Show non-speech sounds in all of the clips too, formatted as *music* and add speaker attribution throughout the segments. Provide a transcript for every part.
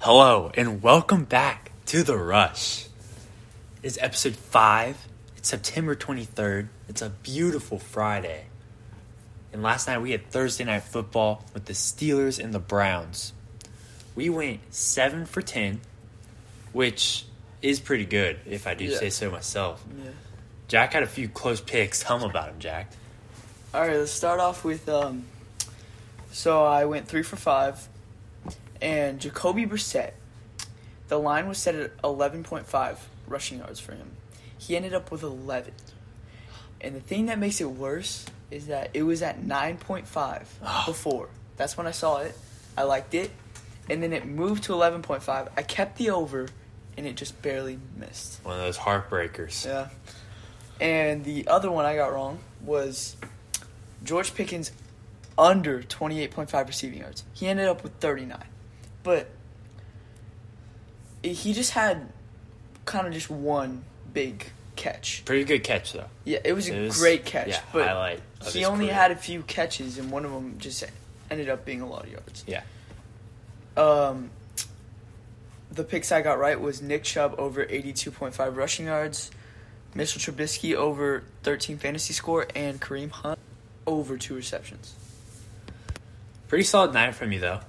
Speaker 1: Hello, and welcome back to The Rush. It's episode 5. It's September 23rd. It's a beautiful Friday. And last night we had Thursday night football with the Steelers and the Browns. We went 7 for 10, which is pretty good, if I do
Speaker 2: Yeah.
Speaker 1: say so myself.
Speaker 2: Yeah.
Speaker 1: Jack had a few close picks. Tell him about him, Jack.
Speaker 2: All right, let's start off with. Um, so I went three for five, and Jacoby Brissett. The line was set at eleven point five rushing yards for him. He ended up with eleven, and the thing that makes it worse is that it was at
Speaker 1: 9.5 *sighs*
Speaker 2: before. That's when I saw it. I liked it, and then it moved to eleven point five. I kept the over, and it just barely missed.
Speaker 1: One of those heartbreakers.
Speaker 2: Yeah. And the other one I got wrong was George Pickens under 28.5 receiving yards. He ended up with 39. But he just had kind of just one big catch.
Speaker 1: Pretty good catch, though.
Speaker 2: Yeah, it was a
Speaker 1: was-
Speaker 2: great catch.
Speaker 1: yeah,
Speaker 2: but
Speaker 1: highlight
Speaker 2: he only
Speaker 1: career.
Speaker 2: had a few catches, and one of them just ended up being a lot of yards.
Speaker 1: Yeah.
Speaker 2: Um, the picks I got right was Nick Chubb over 82.5 rushing yards, Mitchell Trubisky over 13 fantasy score, and Kareem Hunt over two receptions.
Speaker 1: Pretty solid night from you, though.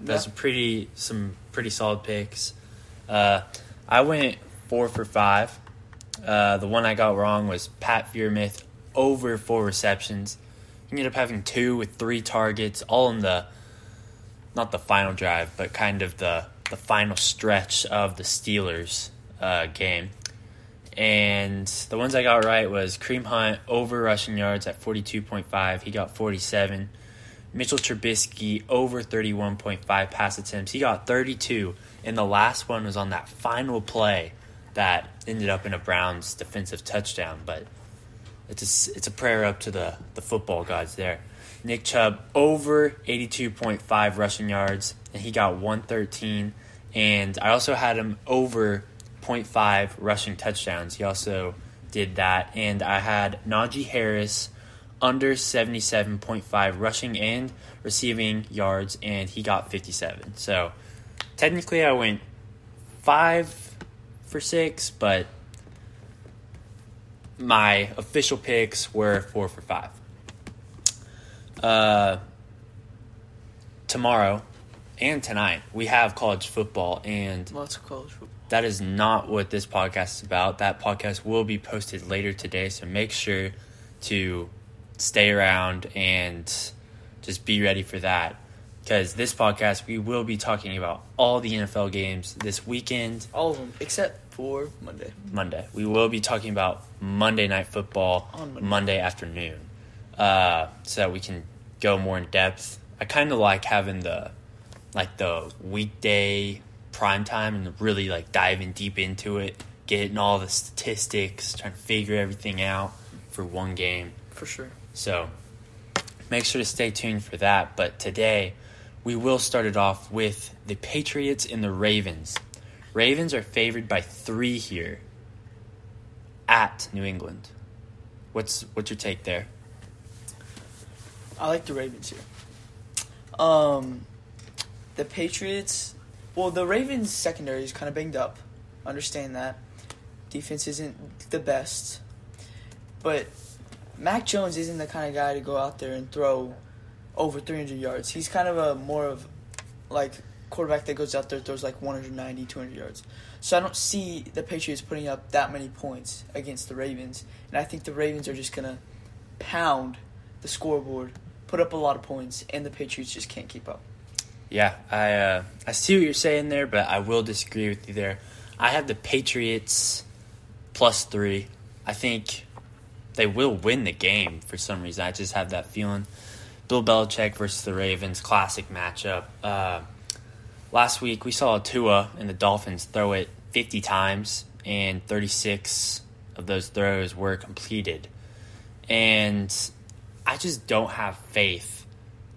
Speaker 1: That's
Speaker 2: Yeah.
Speaker 1: pretty some pretty solid picks. Uh, I went four for five. Uh, the one I got wrong was Pat Freiermuth over four receptions. He ended up having two with three targets, all in the not the final drive, but kind of the the final stretch of the Steelers uh, game. And the ones I got right was Kareem Hunt over rushing yards at forty two point five. He got forty seven. Mitchell Trubisky over 31.5 pass attempts. He got 32, and the last one was on that final play that ended up in a Browns defensive touchdown. But it's a, it's a prayer up to the, the football gods there. Nick Chubb over 82.5 rushing yards, and he got 113. And I also had him over 0.5 rushing touchdowns. He also did that. And I had Najee Harris under 77.5 rushing and receiving yards, and he got 57. So technically, I went five for six, but my official picks were four for five. Uh, tomorrow and tonight, we have college football, and
Speaker 2: Lots of college football.
Speaker 1: that is not what this podcast is about. That podcast will be posted later today, so make sure to stay around and just be ready for that. Because this podcast, we will be talking about all the NFL games this weekend,
Speaker 2: All of them, except for Monday.
Speaker 1: Monday. We will be talking about Monday Night Football
Speaker 2: On Monday.
Speaker 1: Monday afternoon, uh, so that we can go more in depth. I kind of like having the like the weekday prime time and really like diving deep into it, getting all the statistics, trying to figure everything out for one game.
Speaker 2: For sure.
Speaker 1: So make sure to stay tuned for that. But today we will start it off with the Patriots and the Ravens. Ravens are favored by three here at New England. What's what's your take there?
Speaker 2: I like the Ravens here. Um, the Patriots. Well, the Ravens secondary is kind of banged up. Understand that. Defense isn't the best, but Mac Jones isn't the kind of guy to go out there and throw over 300 yards. He's kind of a more of like quarterback that goes out there throws like 190, 200 yards. So I don't see the Patriots putting up that many points against the Ravens, and I think the Ravens are just gonna pound the scoreboard, put up a lot of points, and the Patriots just can't keep up.
Speaker 1: Yeah, I uh, I see what you're saying there, but I will disagree with you there. I have the Patriots plus three. I think they will win the game for some reason. I just have that feeling. Bill Belichick versus the Ravens, classic matchup. Uh, last week we saw Tua and the Dolphins throw it 50 times, and 36 of those throws were completed. And I just don't have faith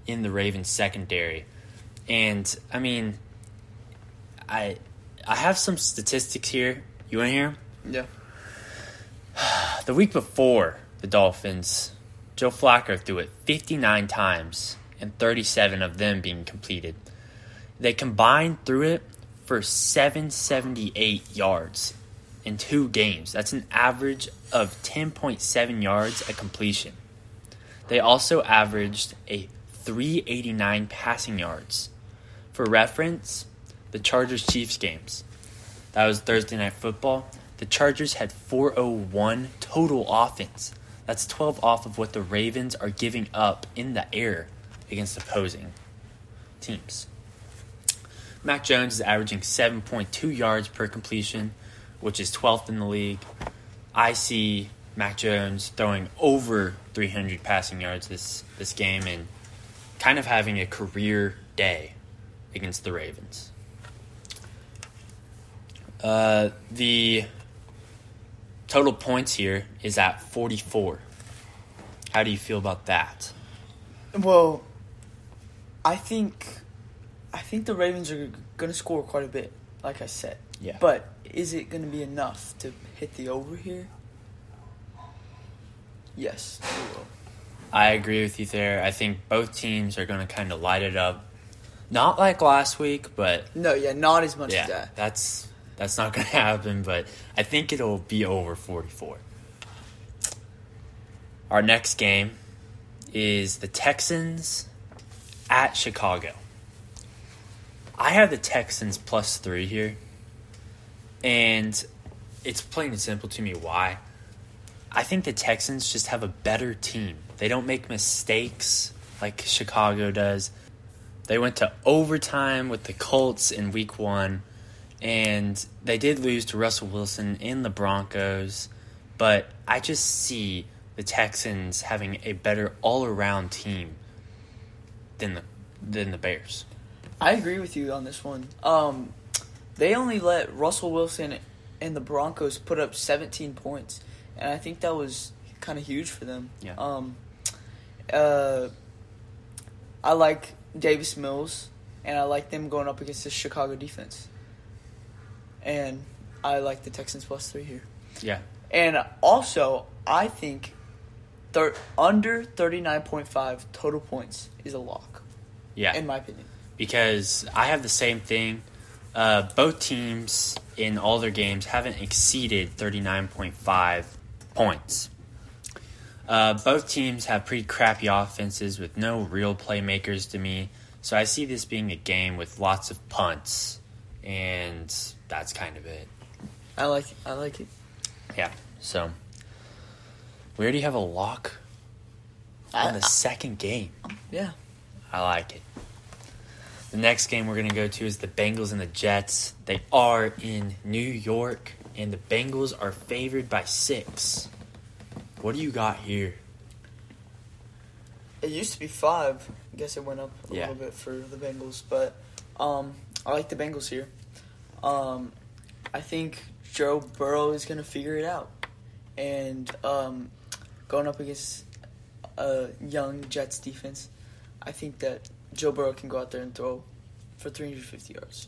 Speaker 1: in the Ravens secondary. And I mean, I I have some statistics here. You want to hear?
Speaker 2: Yeah. *sighs*
Speaker 1: The week before the Dolphins, Joe Flacco threw it 59 times, and 37 of them being completed. They combined through it for 778 yards in two games. That's an average of 10.7 yards a completion. They also averaged a 389 passing yards. For reference, the Chargers Chiefs games. That was Thursday night football. The Chargers had 401 total offense. That's 12 off of what the Ravens are giving up in the air against opposing teams. Mac Jones is averaging 7.2 yards per completion, which is 12th in the league. I see Mac Jones throwing over 300 passing yards this, this game and kind of having a career day against the Ravens. Uh, the total points here is at 44. How do you feel about that?
Speaker 2: Well, I think I think the Ravens are going to score quite a bit, like I said.
Speaker 1: Yeah.
Speaker 2: But is it going to be enough to hit the over here? Yes, it will.
Speaker 1: I agree with you there. I think both teams are going to kind of light it up. Not like last week, but
Speaker 2: No, yeah, not as much
Speaker 1: yeah,
Speaker 2: as that.
Speaker 1: that's that's not going *laughs* to happen. But I think it'll be over forty-four. Our next game is the Texans at Chicago. I have the Texans plus three here, and it's plain and simple to me why. I think the Texans just have a better team. They don't make mistakes like Chicago does. They went to overtime with the Colts in week one, and they did lose to Russell Wilson in the Broncos. But I just see the Texans having a better all around team than the than the Bears.
Speaker 2: I agree with you on this one. Um, they only let Russell Wilson and the Broncos put up 17 points, and I think that was kind of huge for them.
Speaker 1: Yeah.
Speaker 2: Um, uh, I like Davis Mills, and I like them going up against the Chicago defense, and I like the Texans plus three here.
Speaker 1: Yeah.
Speaker 2: And also, I think thir- under 39.5 total points is a lock,
Speaker 1: Yeah.
Speaker 2: in my opinion.
Speaker 1: because I have the same thing. Uh, both teams in all their games haven't exceeded 39.5 points. Uh, both teams have pretty crappy offenses with no real playmakers to me. So I see this being a game with lots of punts, and that's kind of it.
Speaker 2: I like it. I like it.
Speaker 1: Yeah. So we already have a lock on the second game.
Speaker 2: Yeah.
Speaker 1: I like it. The next game we're going to go to is the Bengals and the Jets. They are in New York, and the Bengals are favored by six. What do you got here?
Speaker 2: It used to be five. I guess it went up a
Speaker 1: Yeah.
Speaker 2: little bit for the Bengals, but um, I like the Bengals here. Um, I think Joe Burrow is going to figure it out, and um, going up against a young Jets defense, I think that Joe Burrow can go out there and throw for 350 yards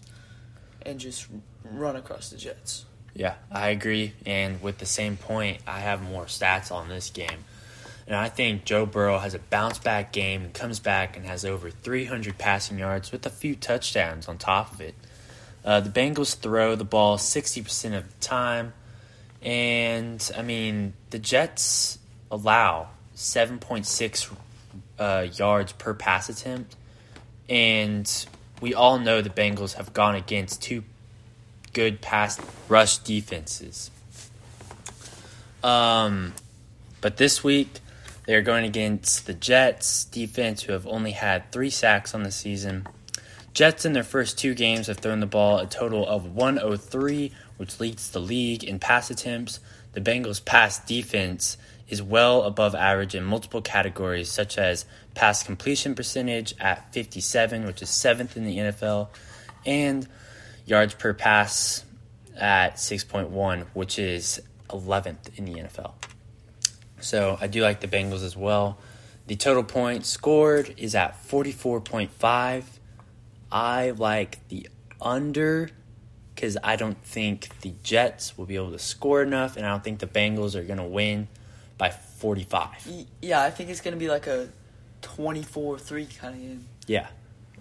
Speaker 2: and just run across the Jets.
Speaker 1: Yeah, I agree. And with the same point, I have more stats on this game. And I think Joe Burrow has a bounce back game and comes back and has over 300 passing yards with a few touchdowns on top of it. Uh, the Bengals throw the ball 60% of the time. And, I mean, the Jets allow 7.6 uh, yards per pass attempt. And we all know the Bengals have gone against two good pass rush defenses. Um, but this week they're going against the Jets defense, who have only had three sacks on the season. Jets in their first two games have thrown the ball a total of 103, which leads the league in pass attempts. The Bengals' pass defense is well above average in multiple categories, such as pass completion percentage at 57, which is seventh in the NFL, and yards per pass at 6.1, which is 11th in the NFL. So I do like the Bengals as well. The total points scored is at 44.5. I like the under because I don't think the Jets will be able to score enough, and I don't think the Bengals are going to win by 45.
Speaker 2: Yeah, I think it's going to be like a 24-3 kind of game.
Speaker 1: Yeah,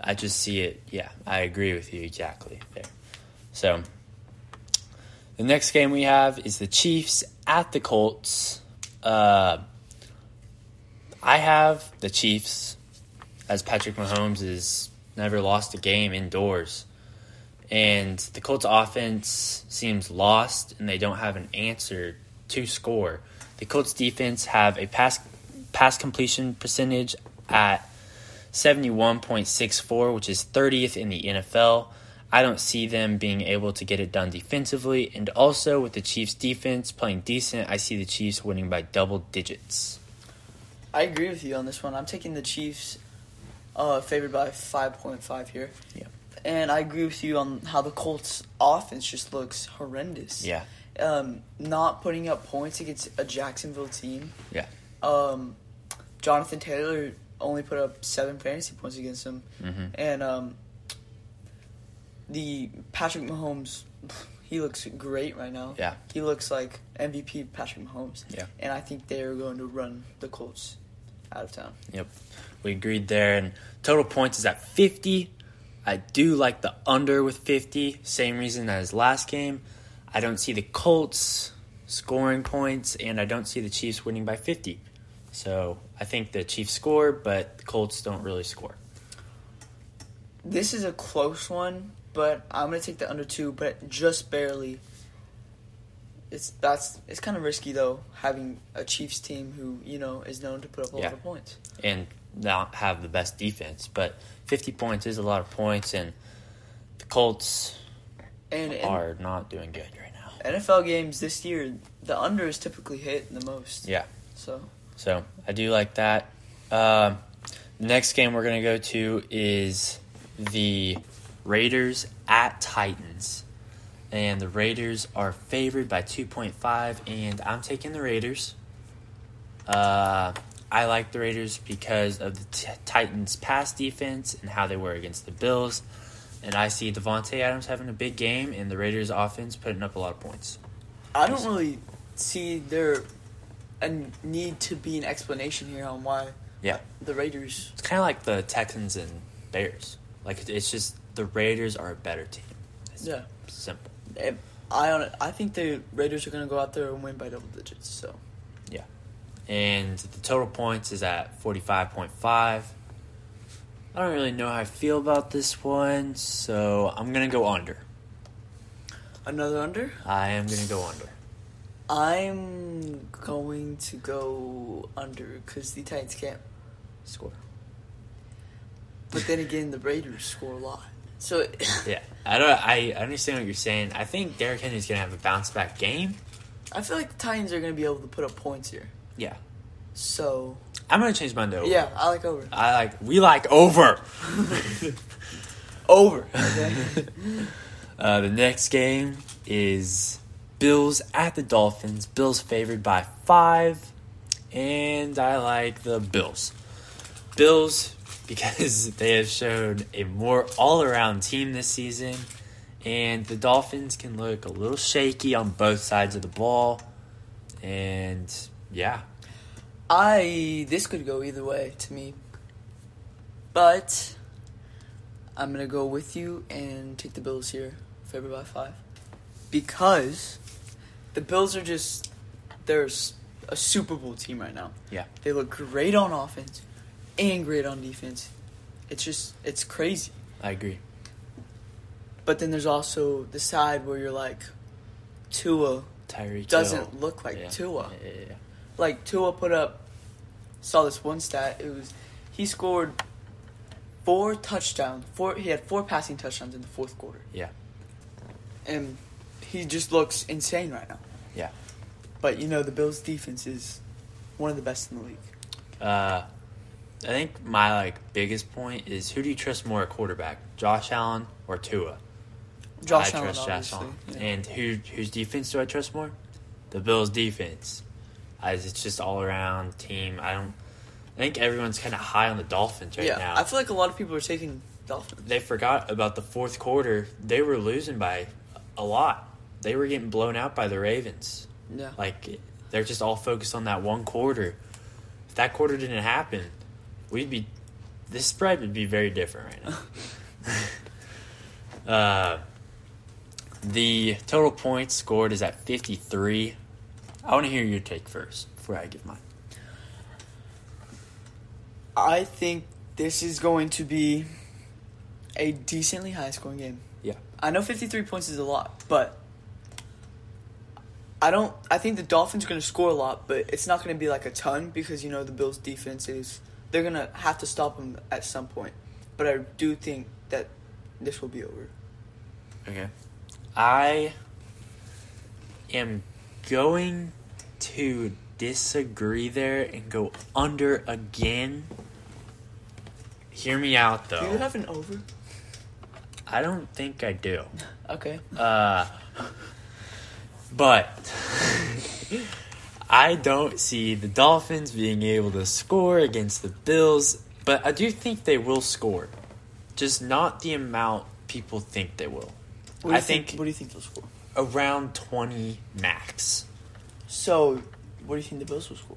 Speaker 1: I just see it. Yeah, I agree with you exactly there. So the next game we have is the Chiefs at the Colts. Uh, I have the Chiefs as Patrick Mahomes has never lost a game indoors. And the Colts offense seems lost and they don't have an answer to score. The Colts defense have a pass pass completion percentage at 71.64, which is 30th in the NFL. I don't see them being able to get it done defensively. And also, with the Chiefs' defense playing decent, I see the Chiefs winning by double digits.
Speaker 2: I agree with you on this one. I'm taking the Chiefs uh, favored by 5.5 here.
Speaker 1: Yeah.
Speaker 2: And I agree with you on how the Colts' offense just looks horrendous.
Speaker 1: Yeah.
Speaker 2: Um, not putting up points against a Jacksonville team.
Speaker 1: Yeah.
Speaker 2: Um, Jonathan Taylor only put up seven fantasy points against them.
Speaker 1: Mm-hmm.
Speaker 2: And um, the Patrick Mahomes, he looks great right now.
Speaker 1: Yeah.
Speaker 2: He looks like MVP Patrick Mahomes.
Speaker 1: Yeah.
Speaker 2: And I think they are going to run the Colts out of town.
Speaker 1: Yep. We agreed there. And total points is at 50. I do like the under with 50. Same reason as last game. I don't see the Colts scoring points, and I don't see the Chiefs winning by 50. So I think the Chiefs score, but the Colts don't really score.
Speaker 2: This is a close one, but I'm gonna take the under two, but just barely. It's that's it's kind of risky though, having a Chiefs team who you know is known to put up a
Speaker 1: Yeah.
Speaker 2: lot of points.
Speaker 1: and not have the best defense. But 50 points is a lot of points, and the Colts
Speaker 2: And in
Speaker 1: are not doing good right now.
Speaker 2: NFL games this year, the under is typically hit the most.
Speaker 1: Yeah.
Speaker 2: So
Speaker 1: So I do like that. Um, the next game we're going to go to is the Raiders at Titans. And the Raiders are favored by 2.5, and I'm taking the Raiders. Uh, I like the Raiders because of the t- Titans' pass defense and how they were against the Bills. And I see Davante Adams having a big game, and the Raiders' offense putting up a lot of points.
Speaker 2: I don't really see there a need to be an explanation here on why
Speaker 1: Yeah.
Speaker 2: the Raiders.
Speaker 1: It's kind of like the Texans and Bears. Like it's just the Raiders are a better team. It's
Speaker 2: Yeah,
Speaker 1: simple.
Speaker 2: Eh, I on I think the Raiders are going to go out there and win by double digits. So yeah,
Speaker 1: And the total points is at forty five point five. I don't really know how I feel about this one, so I'm gonna go under.
Speaker 2: another under.
Speaker 1: I am gonna go under.
Speaker 2: I'm going to go under because the Titans can't score. But then again, the Raiders score a lot. So *laughs*
Speaker 1: Yeah, I don't. I understand what you're saying. I think Derrick Henry's gonna have a bounce back game.
Speaker 2: I feel like the Titans are going to be able to put up points here.
Speaker 1: Yeah,
Speaker 2: So
Speaker 1: I'm gonna change mine to over.
Speaker 2: yeah, I like over.
Speaker 1: I like. We like over. *laughs*
Speaker 2: Over. Okay. *laughs*
Speaker 1: Uh, the next game is Bills at the Dolphins. Bills favored by five, and I like the Bills. Bills because *laughs* they have shown a more all-around team this season, and the Dolphins can look a little shaky on both sides of the ball, and yeah,
Speaker 2: I this could go either way to me, but I'm gonna go with you and take the Bills here, favored by five, because the Bills are just they're s- a Super Bowl team right now.
Speaker 1: Yeah.
Speaker 2: they look great on offense and great on defense. It's just it's crazy.
Speaker 1: I agree.
Speaker 2: But then there's also the side where you're like, Tua
Speaker 1: Tyreek
Speaker 2: doesn't
Speaker 1: Hill.
Speaker 2: look like
Speaker 1: Yeah.
Speaker 2: Tua.
Speaker 1: Yeah, yeah, yeah.
Speaker 2: like Tua put up saw this one stat. It was he scored four touchdowns. Four he had four passing touchdowns in the fourth quarter.
Speaker 1: Yeah.
Speaker 2: And he just looks insane right now.
Speaker 1: Yeah.
Speaker 2: But you know the Bills defense is one of the best in the league.
Speaker 1: Uh, I think my like biggest point is who do you trust more at quarterback, Josh Allen or Tua?
Speaker 2: Josh
Speaker 1: I
Speaker 2: Allen,
Speaker 1: trust Josh. Allen.
Speaker 2: Yeah.
Speaker 1: And who whose defense do I trust more? The Bills' defense. As it's just all around team. I don't. I think everyone's kind of high on the Dolphins right
Speaker 2: yeah,
Speaker 1: now.
Speaker 2: I feel like a lot of people are taking Dolphins.
Speaker 1: they forgot about the fourth quarter. They were losing by a lot. They were getting blown out by the Ravens.
Speaker 2: Yeah.
Speaker 1: Like they're just all focused on that one quarter. If that quarter didn't happen, we'd be this spread would be very different right now. *laughs* uh, The total points scored is at 53. I want to hear your take first before I give mine.
Speaker 2: I think this is going to be a decently high scoring game.
Speaker 1: Yeah.
Speaker 2: I know 53 points is a lot, but I don't. I think the Dolphins are going to score a lot, but it's not going to be like a ton because you know the Bills' defense is. They're to have to stop them at some point, but I do think that this will be over.
Speaker 1: Okay. I am going to disagree there and go under again. Hear me out though.
Speaker 2: Do you have an over?
Speaker 1: I don't think I do. *laughs*
Speaker 2: Okay.
Speaker 1: Uh, but *laughs* I don't see the Dolphins being able to score against the Bills, but I do think they will score. Just not the amount people think they will.
Speaker 2: What do you
Speaker 1: I
Speaker 2: think,
Speaker 1: think
Speaker 2: What do you think they'll score?
Speaker 1: around 20 max.
Speaker 2: So, what do you think the Bills will score?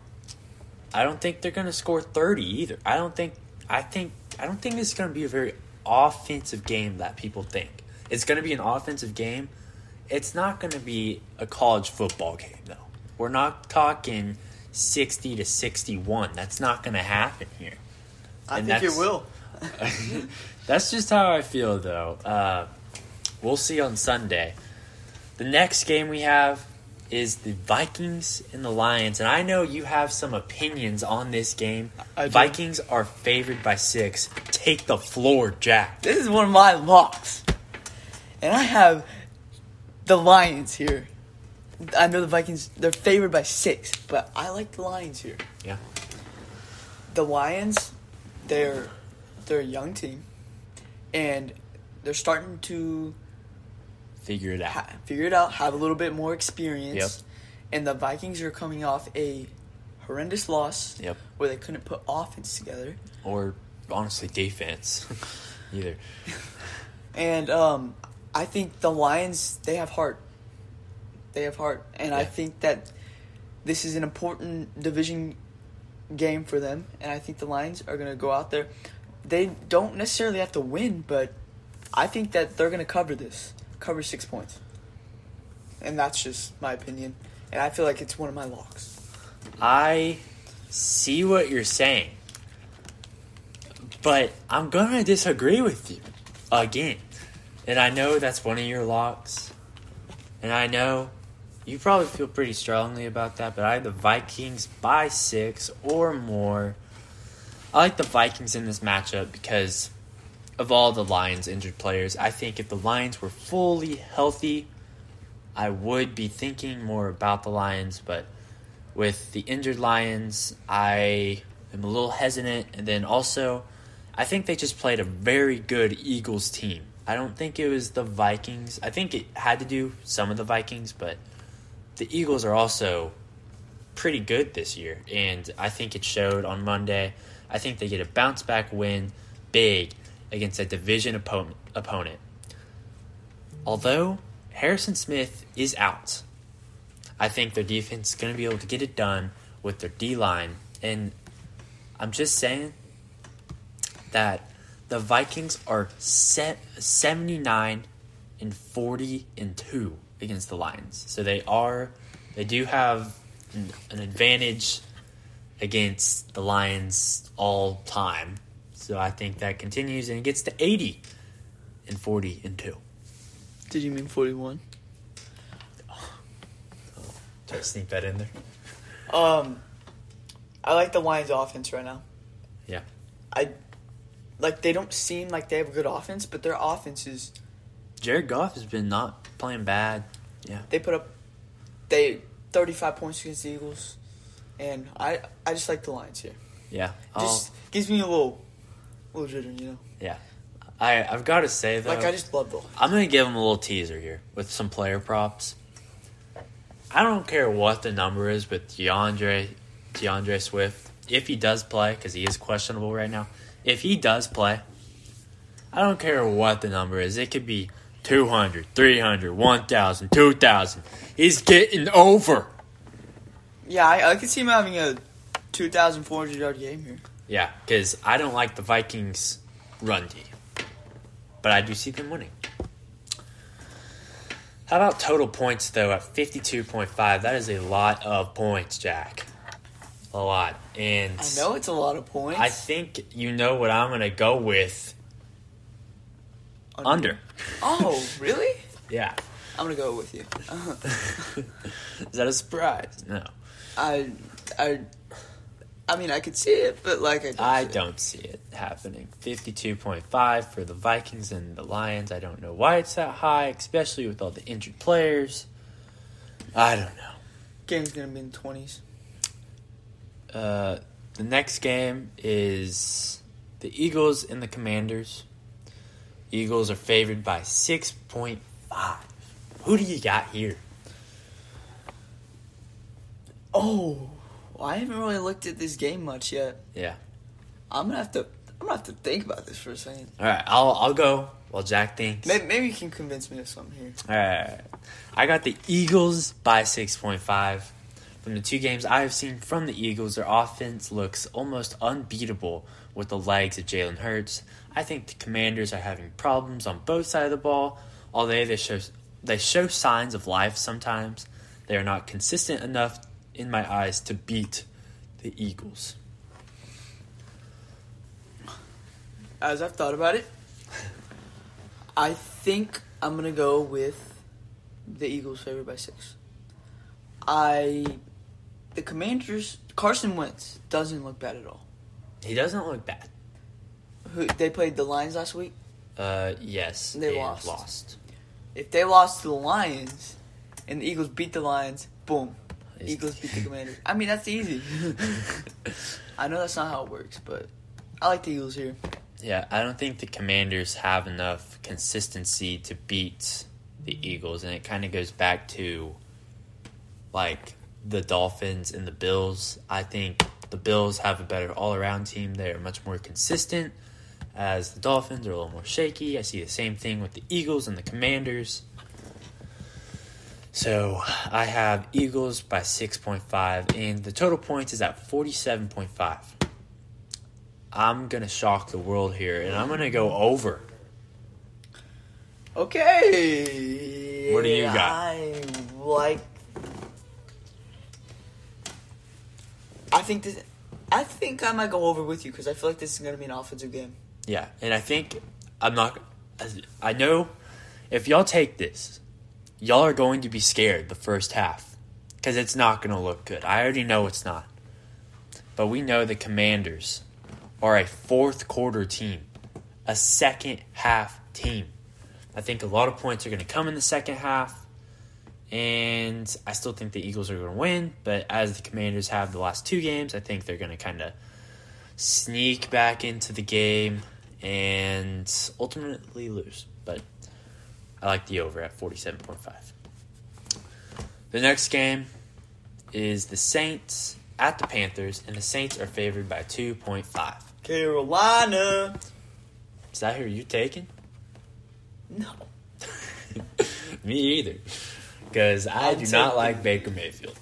Speaker 1: I don't think they're going to score 30 either. I don't think I think I don't think this is going to be a very offensive game that people think. It's going to be an offensive game. It's not going to be a college football game though. We're not talking 60 to 61. That's not going to happen here.
Speaker 2: I
Speaker 1: And
Speaker 2: think it will. *laughs*
Speaker 1: That's just how I feel, though. Uh, we'll see on Sunday. The next game we have is the Vikings and the Lions, and I know you have some opinions on this game. Vikings are favored by six. Take the floor, Jack.
Speaker 2: This is one of my locks. And I have the Lions here. I know the Vikings, they're favored by six, but I like the Lions here.
Speaker 1: Yeah.
Speaker 2: The Lions, they're they're a young team, and they're starting to
Speaker 1: Figure it out.
Speaker 2: ha- figure it out, have a little bit more experience.
Speaker 1: Yep.
Speaker 2: And the Vikings are coming off a horrendous loss
Speaker 1: Yep.
Speaker 2: where they couldn't put offense together.
Speaker 1: Or honestly, defense. *laughs* Either. *laughs*
Speaker 2: And um, I think the Lions they have heart. They have heart, and I think that this is an important division game for them. And I think the Lions are going to go out there. They don't necessarily have to win, but I think that they're going to cover this, cover six points. And that's just my opinion. And I feel like it's one of my locks.
Speaker 1: I see what you're saying, but I'm gonna disagree with you again. And I know that's one of your locks, and I know you probably feel pretty strongly about that. But I have the Vikings by six or more. I like the Vikings in this matchup because of all the Lions injured players. I think if the Lions were fully healthy, I would be thinking more about the Lions, but with the injured Lions, I am a little hesitant. And then also, I think they just played a very good Eagles team. I don't think it was the Vikings. I think it had to do some of the Vikings, but the Eagles are also pretty good this year. And I think it showed on Monday. I think they get a bounce back win big against a division opponent. opponent. Although Harrison Smith is out, I think their defense is going to be able to get it done with their D line. And I'm just saying that the Vikings are set 79 and 40 and 2 against the Lions. So they are, they do have an, an advantage against the Lions all time. So I think that continues and it gets to 80 and 40 and 2.
Speaker 2: Did you mean 41?
Speaker 1: Try to sneak that in there.
Speaker 2: Um, I like the Lions' offense right now.
Speaker 1: Yeah.
Speaker 2: I like they don't seem like they have a good offense, but their offense is
Speaker 1: Jared Goff has been not playing bad. Yeah.
Speaker 2: they put up they 35 points against the Eagles, and I I just like the Lions here.
Speaker 1: Yeah. I'll-
Speaker 2: Just oh. gives me a little little jitter, you know.
Speaker 1: yeah. I, I've got to say, though,
Speaker 2: Like I just love the
Speaker 1: I'm going to give him a little teaser here with some player props. I don't care what the number is with D'Andre, D'Andre Swift. If he does play, because he is questionable right now, if he does play, I don't care what the number is. It could be 200, 300, 1,000, 2,000. He's getting over.
Speaker 2: yeah. I, I could see him having a 2,400 yard game here.
Speaker 1: Yeah, because I don't like the Vikings' run D. But I do see them winning. How about total points though at fifty two point five? That is a lot of points, Jack. A lot. And
Speaker 2: I know it's a lot of points.
Speaker 1: I think you know what I'm gonna go with. Under.
Speaker 2: Oh, *laughs* really?
Speaker 1: Yeah.
Speaker 2: I'm gonna go with you. Uh-huh. *laughs*
Speaker 1: is that a surprise? No.
Speaker 2: I, I, I mean, I could see it, but like I don't.
Speaker 1: I
Speaker 2: see it.
Speaker 1: don't see it happening. 52.5 for the Vikings and the Lions. I don't know why it's that high, especially with all the injured players. I don't know.
Speaker 2: Game's gonna be in the twenties.
Speaker 1: Uh, the next game is the Eagles and the Commanders. Eagles are favored by 6.5. Who do you got here?
Speaker 2: Oh, well, I haven't really looked at this game much yet.
Speaker 1: Yeah.
Speaker 2: I'm gonna have to. I'm gonna have to think about this for a second.
Speaker 1: All right, I'll I'll go while Jack thinks.
Speaker 2: Maybe, maybe you can convince me of something here.
Speaker 1: All right. I got the Eagles by 6.5. From the two games I have seen from the Eagles, their offense looks almost unbeatable with the legs of Jalen Hurts. I think the Commanders are having problems on both sides of the ball, although they show they show signs of life sometimes. They are not consistent enough in my eyes to beat the Eagles.
Speaker 2: As I've thought about it, I think I'm gonna go with the Eagles favored by six. I, the Commanders, Carson Wentz doesn't look bad at all.
Speaker 1: He doesn't look bad.
Speaker 2: Who they played the Lions last week.
Speaker 1: Uh, yes,
Speaker 2: They lost.
Speaker 1: Lost.
Speaker 2: If they lost to the Lions, and the Eagles beat the Lions, boom, Eagles beat the *laughs* Commanders. I mean that's easy. *laughs* I know that's not how it works, but I like the Eagles here.
Speaker 1: Yeah, I don't think the Commanders have enough consistency to beat the Eagles, and it kind of goes back to like the Dolphins and the Bills. I think the Bills have a better all around team. They are much more consistent, as the Dolphins are a little more shaky. I see the same thing with the Eagles and the Commanders. So I have Eagles by 6.5, and the total points is at 47.5. I'm going to shock the world here, and I'm going to go over.
Speaker 2: Okay.
Speaker 1: What do you got?
Speaker 2: I like. I think this. I think I might go over with you because I feel like this is going to be an offensive game.
Speaker 1: Yeah, and I think I'm not. I know if y'all take this, y'all are going to be scared the first half because it's not going to look good. I already know it's not. But we know the Commanders are a fourth quarter team, a second half team. I think a lot of points are going to come in the second half, and I still think the Eagles are going to win. But as the Commanders have the last two games, I think they're going to kind of sneak back into the game and ultimately lose. But I like the over at 47.5. The next game is the Saints at the Panthers, and the Saints are favored by 2.5.
Speaker 2: Carolina.
Speaker 1: Is that who you taking?
Speaker 2: No. *laughs*
Speaker 1: Me either. Because I
Speaker 2: I'll
Speaker 1: do not like Baker Mayfield.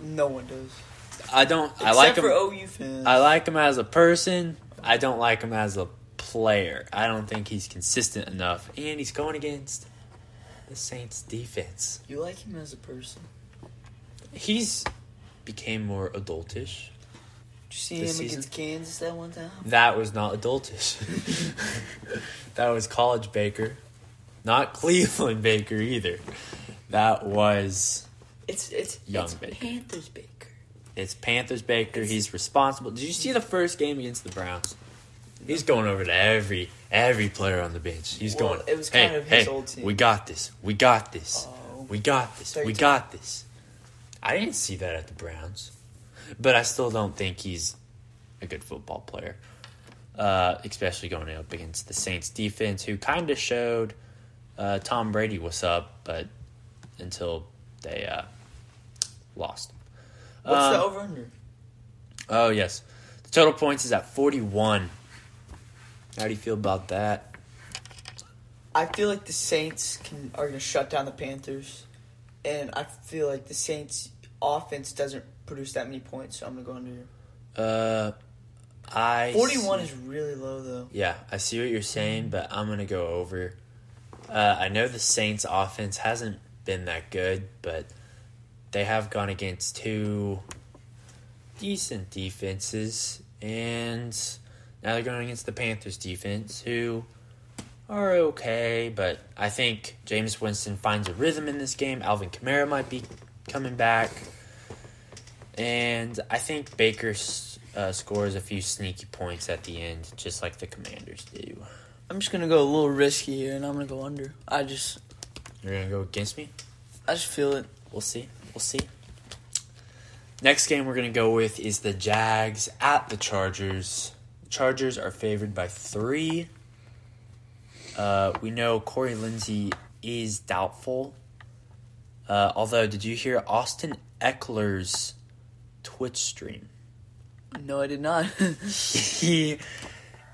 Speaker 2: No one does.
Speaker 1: I don't. I
Speaker 2: Except
Speaker 1: like
Speaker 2: for
Speaker 1: him. I like him as a person. I don't like him as a player. I don't think he's consistent enough, and he's going against the Saints defense.
Speaker 2: You like him as a person.
Speaker 1: He's became more adultish.
Speaker 2: Did you see him
Speaker 1: season?
Speaker 2: against Kansas that one time?
Speaker 1: That was not adultish. *laughs* that was college Baker, not Cleveland Baker either. That was
Speaker 2: It's it's
Speaker 1: Young
Speaker 2: it's
Speaker 1: Baker.
Speaker 2: Panthers Baker.
Speaker 1: It's Panthers Baker. He's responsible. Did you see the first game against the Browns? He's going over to every every player on the bench. He's
Speaker 2: Well,
Speaker 1: going.
Speaker 2: it was
Speaker 1: hey,
Speaker 2: of his
Speaker 1: hey,
Speaker 2: old team."
Speaker 1: we got this. We got this.
Speaker 2: Oh.
Speaker 1: We got this. We got this. I didn't see that at the Browns, but I still don't think he's a good football player, uh, especially going up against the Saints defense, who kind of showed uh, Tom Brady what's up, but until they uh, lost.
Speaker 2: What's
Speaker 1: Um,
Speaker 2: the over under?
Speaker 1: Oh yes, the total points is at forty-one. How do you feel about that?
Speaker 2: I feel like the Saints can are gonna shut down the Panthers, and I feel like the Saints offense doesn't produce that many points, so I'm gonna go under.
Speaker 1: Uh, I
Speaker 2: Forty one is really low though.
Speaker 1: yeah. I see what you're saying, but I'm gonna go over Uh, I know the Saints' offense hasn't been that good, but they have gone against two decent defenses, and now they're going against the Panthers' defense, who are okay, but I think Jameis Winston finds a rhythm in this game. Alvin Kamara might be coming back, and I think Baker uh, scores a few sneaky points at the end, just like the Commanders do.
Speaker 2: I'm just gonna go a little risky here, and I'm gonna go under. I just,
Speaker 1: You're gonna go against me?
Speaker 2: I just feel it.
Speaker 1: We'll see. We'll see. Next game we're going to go with is the Jags at the Chargers. The Chargers are favored by three. Uh, we know Corey Linsley is doubtful. Uh, although, did you hear Austin Ekeler's Twitch stream?
Speaker 2: No, I did not. *laughs*
Speaker 1: he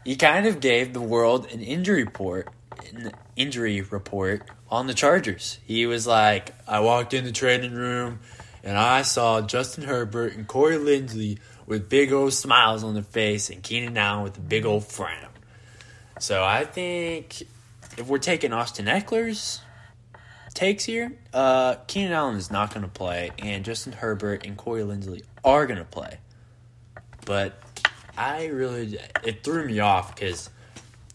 Speaker 1: he kind of gave the world an injury report, an injury report on the Chargers. He was like, "I walked in the training room and I saw Justin Herbert and Corey Linsley with big old smiles on their face, and Keenan Allen with a big old frown." So I think if we're taking Austin Ekeler's takes here, uh, Keenan Allen is not going to play, and Justin Herbert and Corey Linsley are going to play. But I really it threw me off because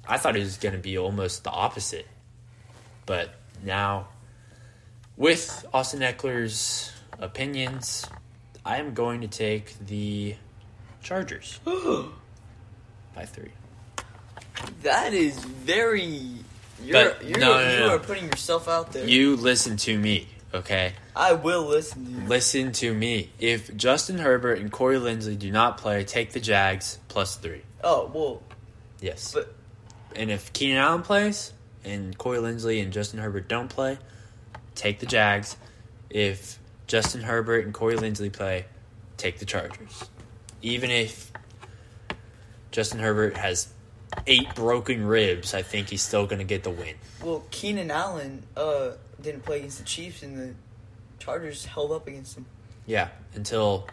Speaker 1: I thought it was going to be almost the opposite. But now, with Austin Ekeler's opinions, I am going to take the Chargers *gasps* by three.
Speaker 2: that is very. You're,
Speaker 1: But,
Speaker 2: you're,
Speaker 1: no, no,
Speaker 2: you
Speaker 1: no.
Speaker 2: are putting yourself out there.
Speaker 1: You listen to me, okay?
Speaker 2: I will listen to you.
Speaker 1: Listen to me. If Justin Herbert and Corey Linsley do not play, take the Jags plus three.
Speaker 2: Oh well,
Speaker 1: Yes.
Speaker 2: but
Speaker 1: And if Keenan Allen plays and Corey Linsley and Justin Herbert don't play, take the Jags. If Justin Herbert and Corey Linsley play, take the Chargers. Even if Justin Herbert has eight broken ribs, I think he's still going to get the win.
Speaker 2: well, Keenan Allen uh didn't play against the Chiefs, and the Chargers held up against them.
Speaker 1: Yeah, until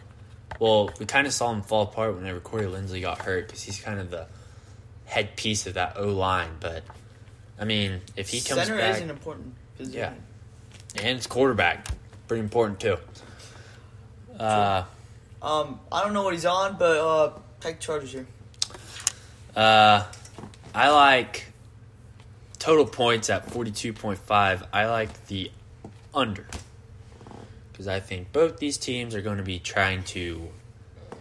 Speaker 1: well, we kind of saw him fall apart whenever Corey Linsley got hurt because he's kind of the headpiece of that O line. But I mean, if he comes
Speaker 2: Center
Speaker 1: back,
Speaker 2: is an important position.
Speaker 1: Yeah. and it's quarterback, pretty important too. Uh,
Speaker 2: Um, I don't know what he's on, but uh, take Chargers here.
Speaker 1: uh, I like total points at forty two point five. I like the under because I think both these teams are going to be trying to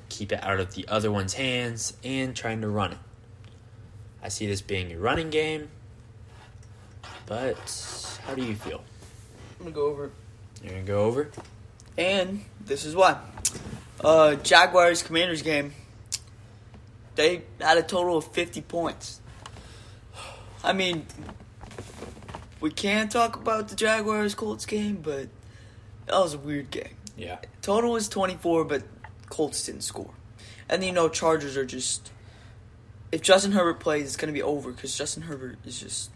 Speaker 1: keep it out of the other one's hands and trying to run it. I see this being a running game, but how do you feel?
Speaker 2: I'm gonna go over.
Speaker 1: You're gonna go over?
Speaker 2: And this is why. Uh, Jaguars Commanders game. They had a total of 50 points. I mean, we can talk about the Jaguars Colts game, but that was a weird game.
Speaker 1: Yeah.
Speaker 2: Total was 24, but Colts didn't score. And you know, Chargers are just. If Justin Herbert plays, it's going to be over because Justin Herbert is just.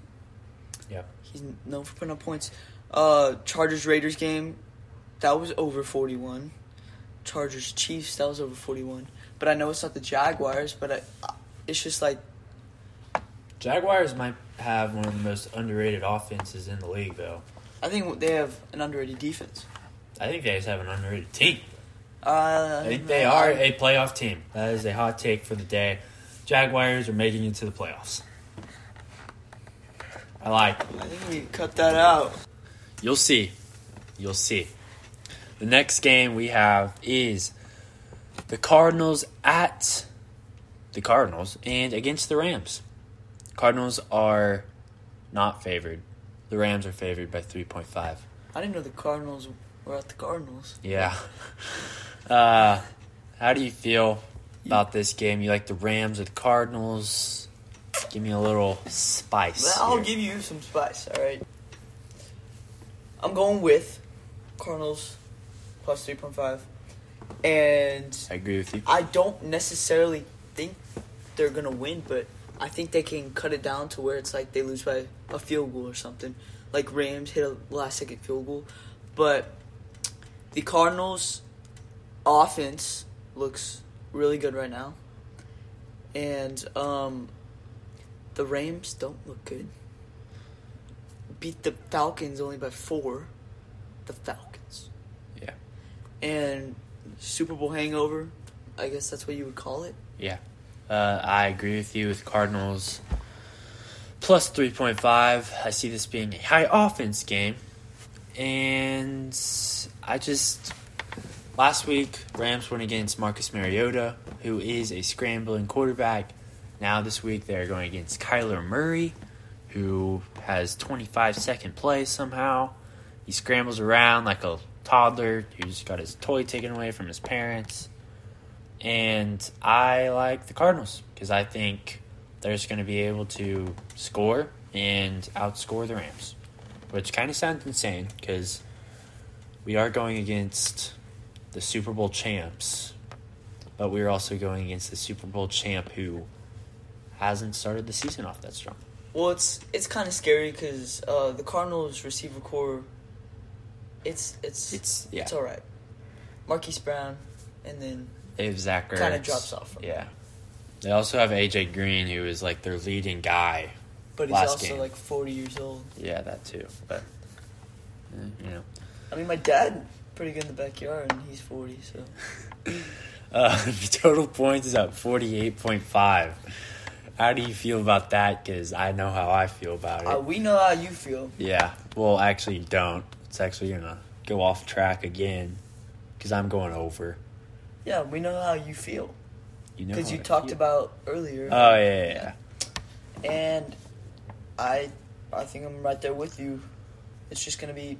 Speaker 1: Yeah.
Speaker 2: He's known for putting up points. Uh, Chargers Raiders game, that was over 41. Chargers Chiefs, that was over 41. But I know it's not the Jaguars, but I, it's just like
Speaker 1: Jaguars might have one of the most underrated offenses in the league, though.
Speaker 2: I think they have an underrated defense.
Speaker 1: I think they just have an underrated team.
Speaker 2: Uh,
Speaker 1: I think they are a playoff team. That is a hot take for the day. Jaguars are making it to the playoffs. I like.
Speaker 2: I think we cut that out.
Speaker 1: You'll see. You'll see. The next game we have is the Cardinals at the Cardinals and against the Rams. Cardinals are not favored. The Rams are favored by 3.5.
Speaker 2: I didn't know the Cardinals were at the Cardinals.
Speaker 1: Yeah. *laughs* Uh, how do you feel about this game? You like the Rams or the Cardinals? Give me a little spice.
Speaker 2: Well, I'll
Speaker 1: here.
Speaker 2: give you some spice, alright? I'm going with Cardinals plus 3.5. And
Speaker 1: I agree with you.
Speaker 2: I don't necessarily think they're gonna win, but I think they can cut it down to where it's like they lose by a field goal or something. Like Rams hit a last second field goal. But the Cardinals offense looks really good right now. And um the Rams don't look good. beat the Falcons only by four. The Falcons.
Speaker 1: Yeah.
Speaker 2: And Super Bowl hangover, I guess that's what you would call it.
Speaker 1: Yeah. Uh, I agree with you with Cardinals plus 3.5. I see this being a high offense game. And I just. Last week, Rams went against Marcus Mariota, who is a scrambling quarterback. Now, this week, they're going against Kyler Murray, who has 25 second plays somehow. He scrambles around like a toddler who just got his toy taken away from his parents. And I like the Cardinals because I think they're just going to be able to score and outscore the Rams, which kind of sounds insane because we are going against the Super Bowl champs, but we're also going against the Super Bowl champ who hasn't started the season off that strong.
Speaker 2: Well, it's it's kind of scary because uh, the Cardinals receiver corps. It's it's
Speaker 1: It's yeah,
Speaker 2: it's all right. Marquise Brown, and then
Speaker 1: they have Zach
Speaker 2: kinda drops off from
Speaker 1: Yeah, they also have AJ Green, who is like their leading guy.
Speaker 2: but he's also
Speaker 1: game.
Speaker 2: like forty years old.
Speaker 1: Yeah, that too, but eh, you know.
Speaker 2: I mean, my dad pretty good in the backyard, and he's forty. So *laughs*
Speaker 1: Uh, *laughs* the total points is at 48.5. How do you feel about that? Because I know how I feel about it.
Speaker 2: uh, we know how you feel.
Speaker 1: yeah. Well, actually, you don't. It's actually going to go off track again because I'm going over.
Speaker 2: Yeah, we know how you feel
Speaker 1: You know
Speaker 2: because you
Speaker 1: I
Speaker 2: talked
Speaker 1: feel.
Speaker 2: about earlier.
Speaker 1: Oh, yeah, yeah, yeah.
Speaker 2: and I, I think I'm right there with you. It's just gonna be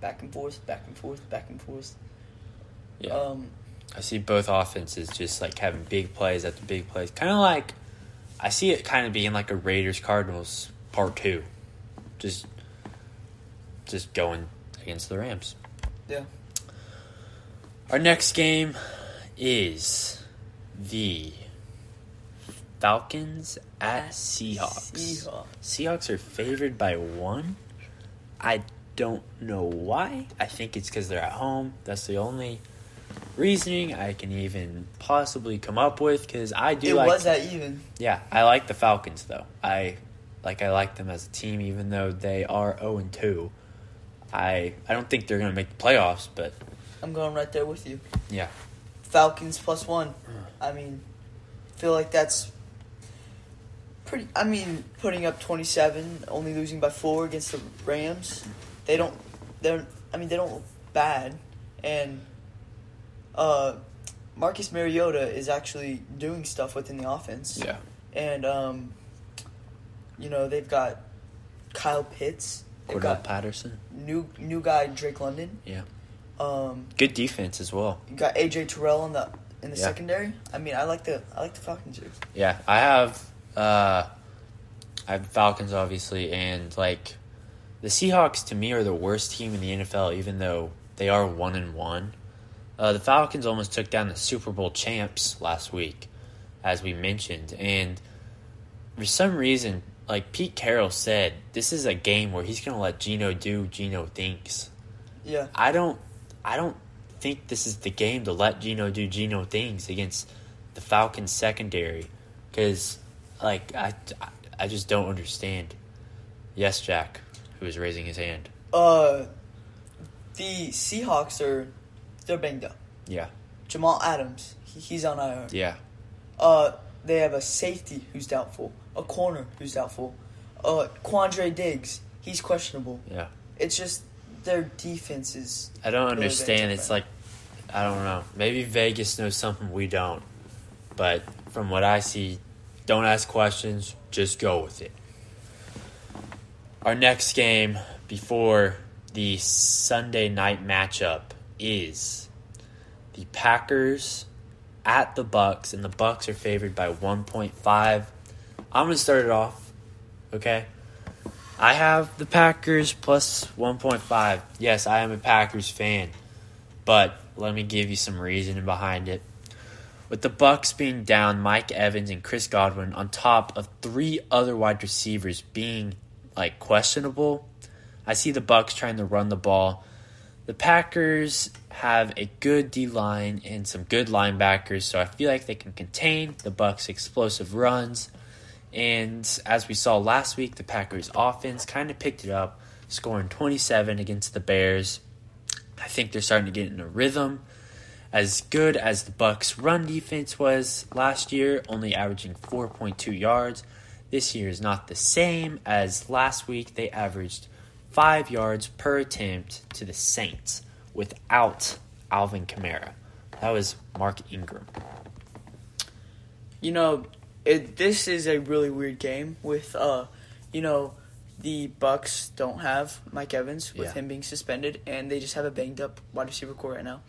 Speaker 2: back and forth, back and forth, back and forth.
Speaker 1: Yeah.
Speaker 2: Um,
Speaker 1: I see both offenses just like having big plays after big plays. Kind of like, I see it kind of being like a Raiders Cardinals part two. Just, just going against the Rams.
Speaker 2: yeah.
Speaker 1: Our next game is the Falcons at Seahawks.
Speaker 2: Seahawks.
Speaker 1: Seahawks are favored by one. I don't know why. I think it's because they're at home. That's the only reasoning I can even possibly come up with. Because I do
Speaker 2: It
Speaker 1: like,
Speaker 2: was that even.
Speaker 1: yeah, I like the Falcons though. I like I like them as a team, even though they are zero and two. I I don't think they're gonna make the playoffs, but
Speaker 2: I'm going right there with you.
Speaker 1: yeah.
Speaker 2: Falcons plus one. I mean, feel like that's pretty. I mean, putting up 27, only losing by four against the Rams. They don't. They're. I mean, they don't look bad, and uh, Marcus Mariota is actually doing stuff within the offense.
Speaker 1: Yeah.
Speaker 2: and um, you know they've got Kyle Pitts.
Speaker 1: Cordarrelle
Speaker 2: got
Speaker 1: Patterson.
Speaker 2: new new guy Drake London.
Speaker 1: Yeah.
Speaker 2: Um,
Speaker 1: Good defense as well.
Speaker 2: you got AJ Terrell in the in the
Speaker 1: Yeah.
Speaker 2: secondary. I mean, I like the I like the Falcons here.
Speaker 1: Yeah, I have uh I have Falcons obviously and like the Seahawks to me are the worst team in the NFL even though they are 1 and 1. Uh, the Falcons almost took down the Super Bowl champs last week as we mentioned and for some reason like Pete Carroll said this is a game where he's going to let Geno do Geno thinks.
Speaker 2: Yeah,
Speaker 1: I don't I don't think this is the game to let Geno do Geno things against the Falcons secondary cuz like I, I just don't understand. Yes, Jack, who is raising his hand.
Speaker 2: uh, the Seahawks are they're banged up.
Speaker 1: Yeah.
Speaker 2: Jamal Adams, he, he's on IR.
Speaker 1: Yeah.
Speaker 2: Uh, they have a safety who's doubtful, a corner who's doubtful, uh, Quandre Diggs, he's questionable.
Speaker 1: Yeah.
Speaker 2: It's just their defense is
Speaker 1: I don't
Speaker 2: Really
Speaker 1: understand. It's like I don't know. Maybe Vegas knows something we don't. But from what I see, don't ask questions, just go with it. Our next game before the Sunday night matchup is the Packers at the Bucks and the Bucks are favored by 1.5. I'm to start it off. Okay? I have the Packers plus 1.5. Yes, I am a Packers fan, but let me give you some reasoning behind it. With the Bucks being down, Mike Evans and Chris Godwin on top of three other wide receivers being like questionable, I see the Bucks trying to run the ball. The Packers have a good D line and some good linebackers, so I feel like they can contain the Bucks' explosive runs And as we saw last week, the Packers offense kind of picked it up, scoring 27 against the Bears. I think they're starting to get in a rhythm. As good as the Bucks run defense was last year, only averaging 4.2 yards, this year is not the same as last week. They averaged 5 yards per attempt to the Saints without Alvin Kamara. That was Mark Ingram.
Speaker 2: You know, it, this is a really weird game with, uh, you know, the Bucks don't have Mike Evans with
Speaker 1: Yeah.
Speaker 2: him being suspended, and they just have a banged up wide receiver corps right now.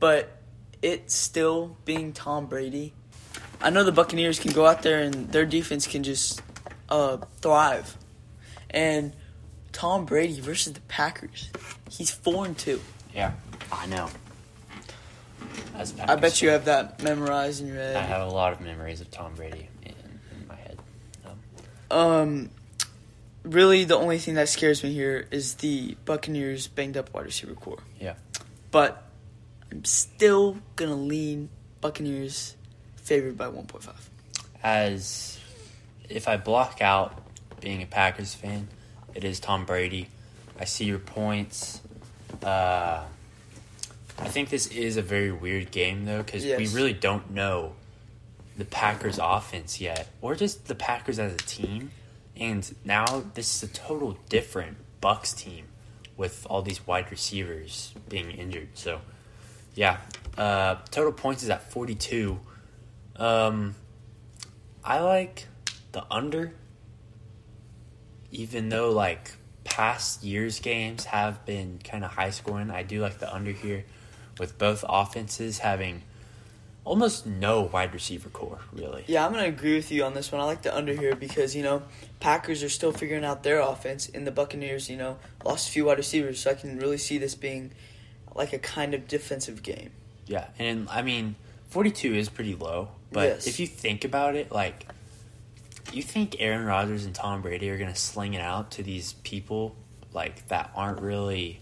Speaker 2: But it's still being Tom Brady. I know the Buccaneers can go out there and their defense can just uh, thrive, and Tom Brady versus the Packers, he's four and two.
Speaker 1: Yeah, I know.
Speaker 2: I bet you have that memorized in your head.
Speaker 1: I have a lot of memories of Tom Brady in, in my head. Um,
Speaker 2: Um, really, the only thing that scares me here is the Buccaneers banged up wide receiver corps.
Speaker 1: Yeah.
Speaker 2: But I'm still gonna lean Buccaneers favored by 1.5.
Speaker 1: as if I block out being a Packers fan, it is Tom Brady. I see your points. Uh, I think this is a very weird game though because we really don't know the Packers offense yet, or just the Packers as a team. And now this is a total different Bucks team with all these wide receivers being injured. So, yeah, uh, total points is at forty-two. Um, I like the under, even though like past years' games have been kind of high scoring. I do like the under here, with both offenses having almost no wide receiver corps. Really,
Speaker 2: Yeah, I'm gonna agree with you on this one. I like the under here because you know Packers are still figuring out their offense, and the Buccaneers, you know, lost a few wide receivers, so I can really see this being like a kind of defensive game.
Speaker 1: yeah, and I mean, forty-two is pretty low, but
Speaker 2: Yes.
Speaker 1: if you think about it, like. You think Aaron Rodgers and Tom Brady are gonna sling it out to these people like that aren't really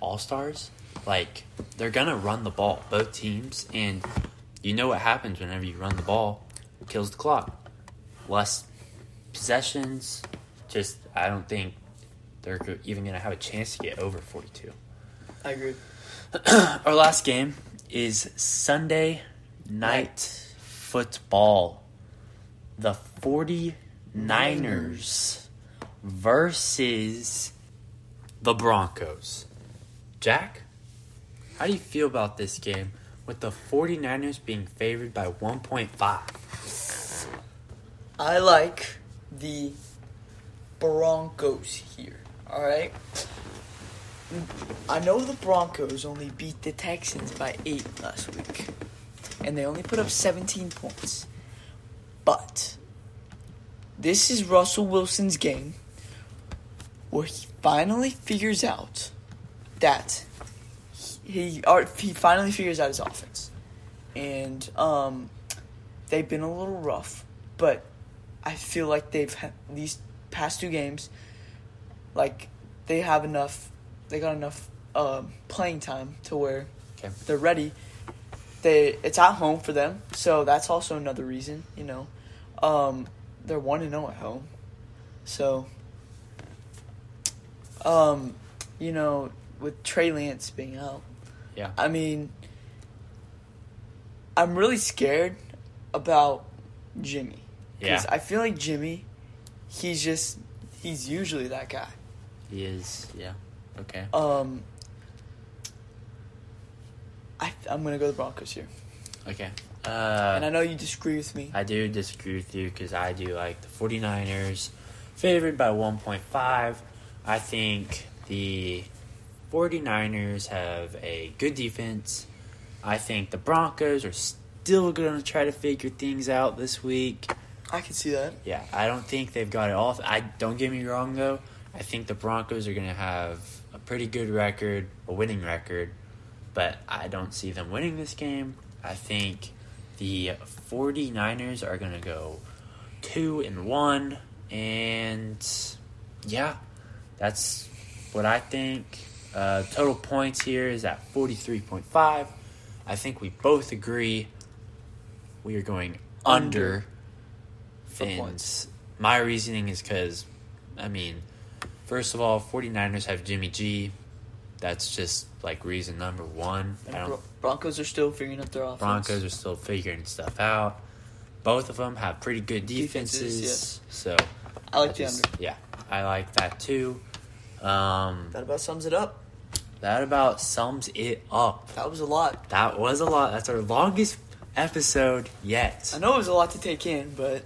Speaker 1: all stars? Like they're gonna run the ball, both teams, and you know what happens whenever you run the ball, it kills the clock. Less possessions, just I don't think they're even gonna have a chance to get over forty-two.
Speaker 2: I agree. *clears throat*
Speaker 1: Our last game is Sunday night football. The 49ers versus the Broncos. Jack, how do you feel about this game with the 49ers being favored by 1.5?
Speaker 2: I like the Broncos here. All right. I know the Broncos only beat the Texans by eight last week, and they only put up 17 points. But this is Russell Wilson's game where he finally figures out that he he finally figures out his offense, and um, they've been a little rough, but I feel like they've had these past two games, like they have enough, they got enough um, playing time to where
Speaker 1: Okay.
Speaker 2: they're ready. They it's at home for them, so that's also another reason. You know, um, they're one and zero at home, so um, you know, with Trey Lance being out,
Speaker 1: Yeah.
Speaker 2: I mean, I'm really scared about Jimmy. Because
Speaker 1: Yeah.
Speaker 2: I feel like Jimmy, he's just, he's usually that guy.
Speaker 1: He is, yeah. Okay.
Speaker 2: Um, I, I'm going to go the Broncos here.
Speaker 1: Okay.
Speaker 2: and I
Speaker 1: Uh,
Speaker 2: know you disagree with me.
Speaker 1: I do disagree with you because I do like the 49ers favored by 1.5. I think the 49ers have a good defense. I think the Broncos are still going to try to figure things out this week.
Speaker 2: I can see that.
Speaker 1: Yeah, I don't think they've got it all. I don't get me wrong though. I think the Broncos are going to have a pretty good record, a winning record, but I don't see them winning this game. I think the 49ers are going to go 2 and 1 and yeah, that's what I think. Uh, total points here is at 43.5. I think we both agree we are going under, and
Speaker 2: points.
Speaker 1: my reasoning is because, I mean, first of all, 49ers have Jimmy G. That's just like reason number one. I don't,
Speaker 2: Broncos are still figuring out their offense.
Speaker 1: Broncos are still figuring stuff out. Both of them have pretty good defenses.
Speaker 2: Defenses, yes.
Speaker 1: So,
Speaker 2: I like
Speaker 1: I
Speaker 2: the under.
Speaker 1: yeah, I like that too. Um,
Speaker 2: That about sums it up.
Speaker 1: that about sums it up.
Speaker 2: That was a lot.
Speaker 1: That was a lot. That's our longest episode yet.
Speaker 2: I know it was a lot to take in, but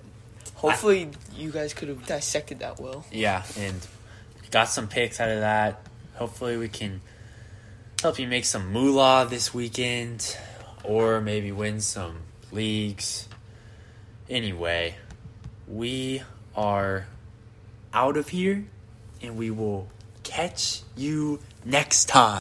Speaker 2: hopefully you guys could have dissected that well.
Speaker 1: Yeah, and got some picks out of that. Hopefully, we can help you make some moolah this weekend, or maybe win some leagues. Anyway, we are out of here, and we will catch you next time.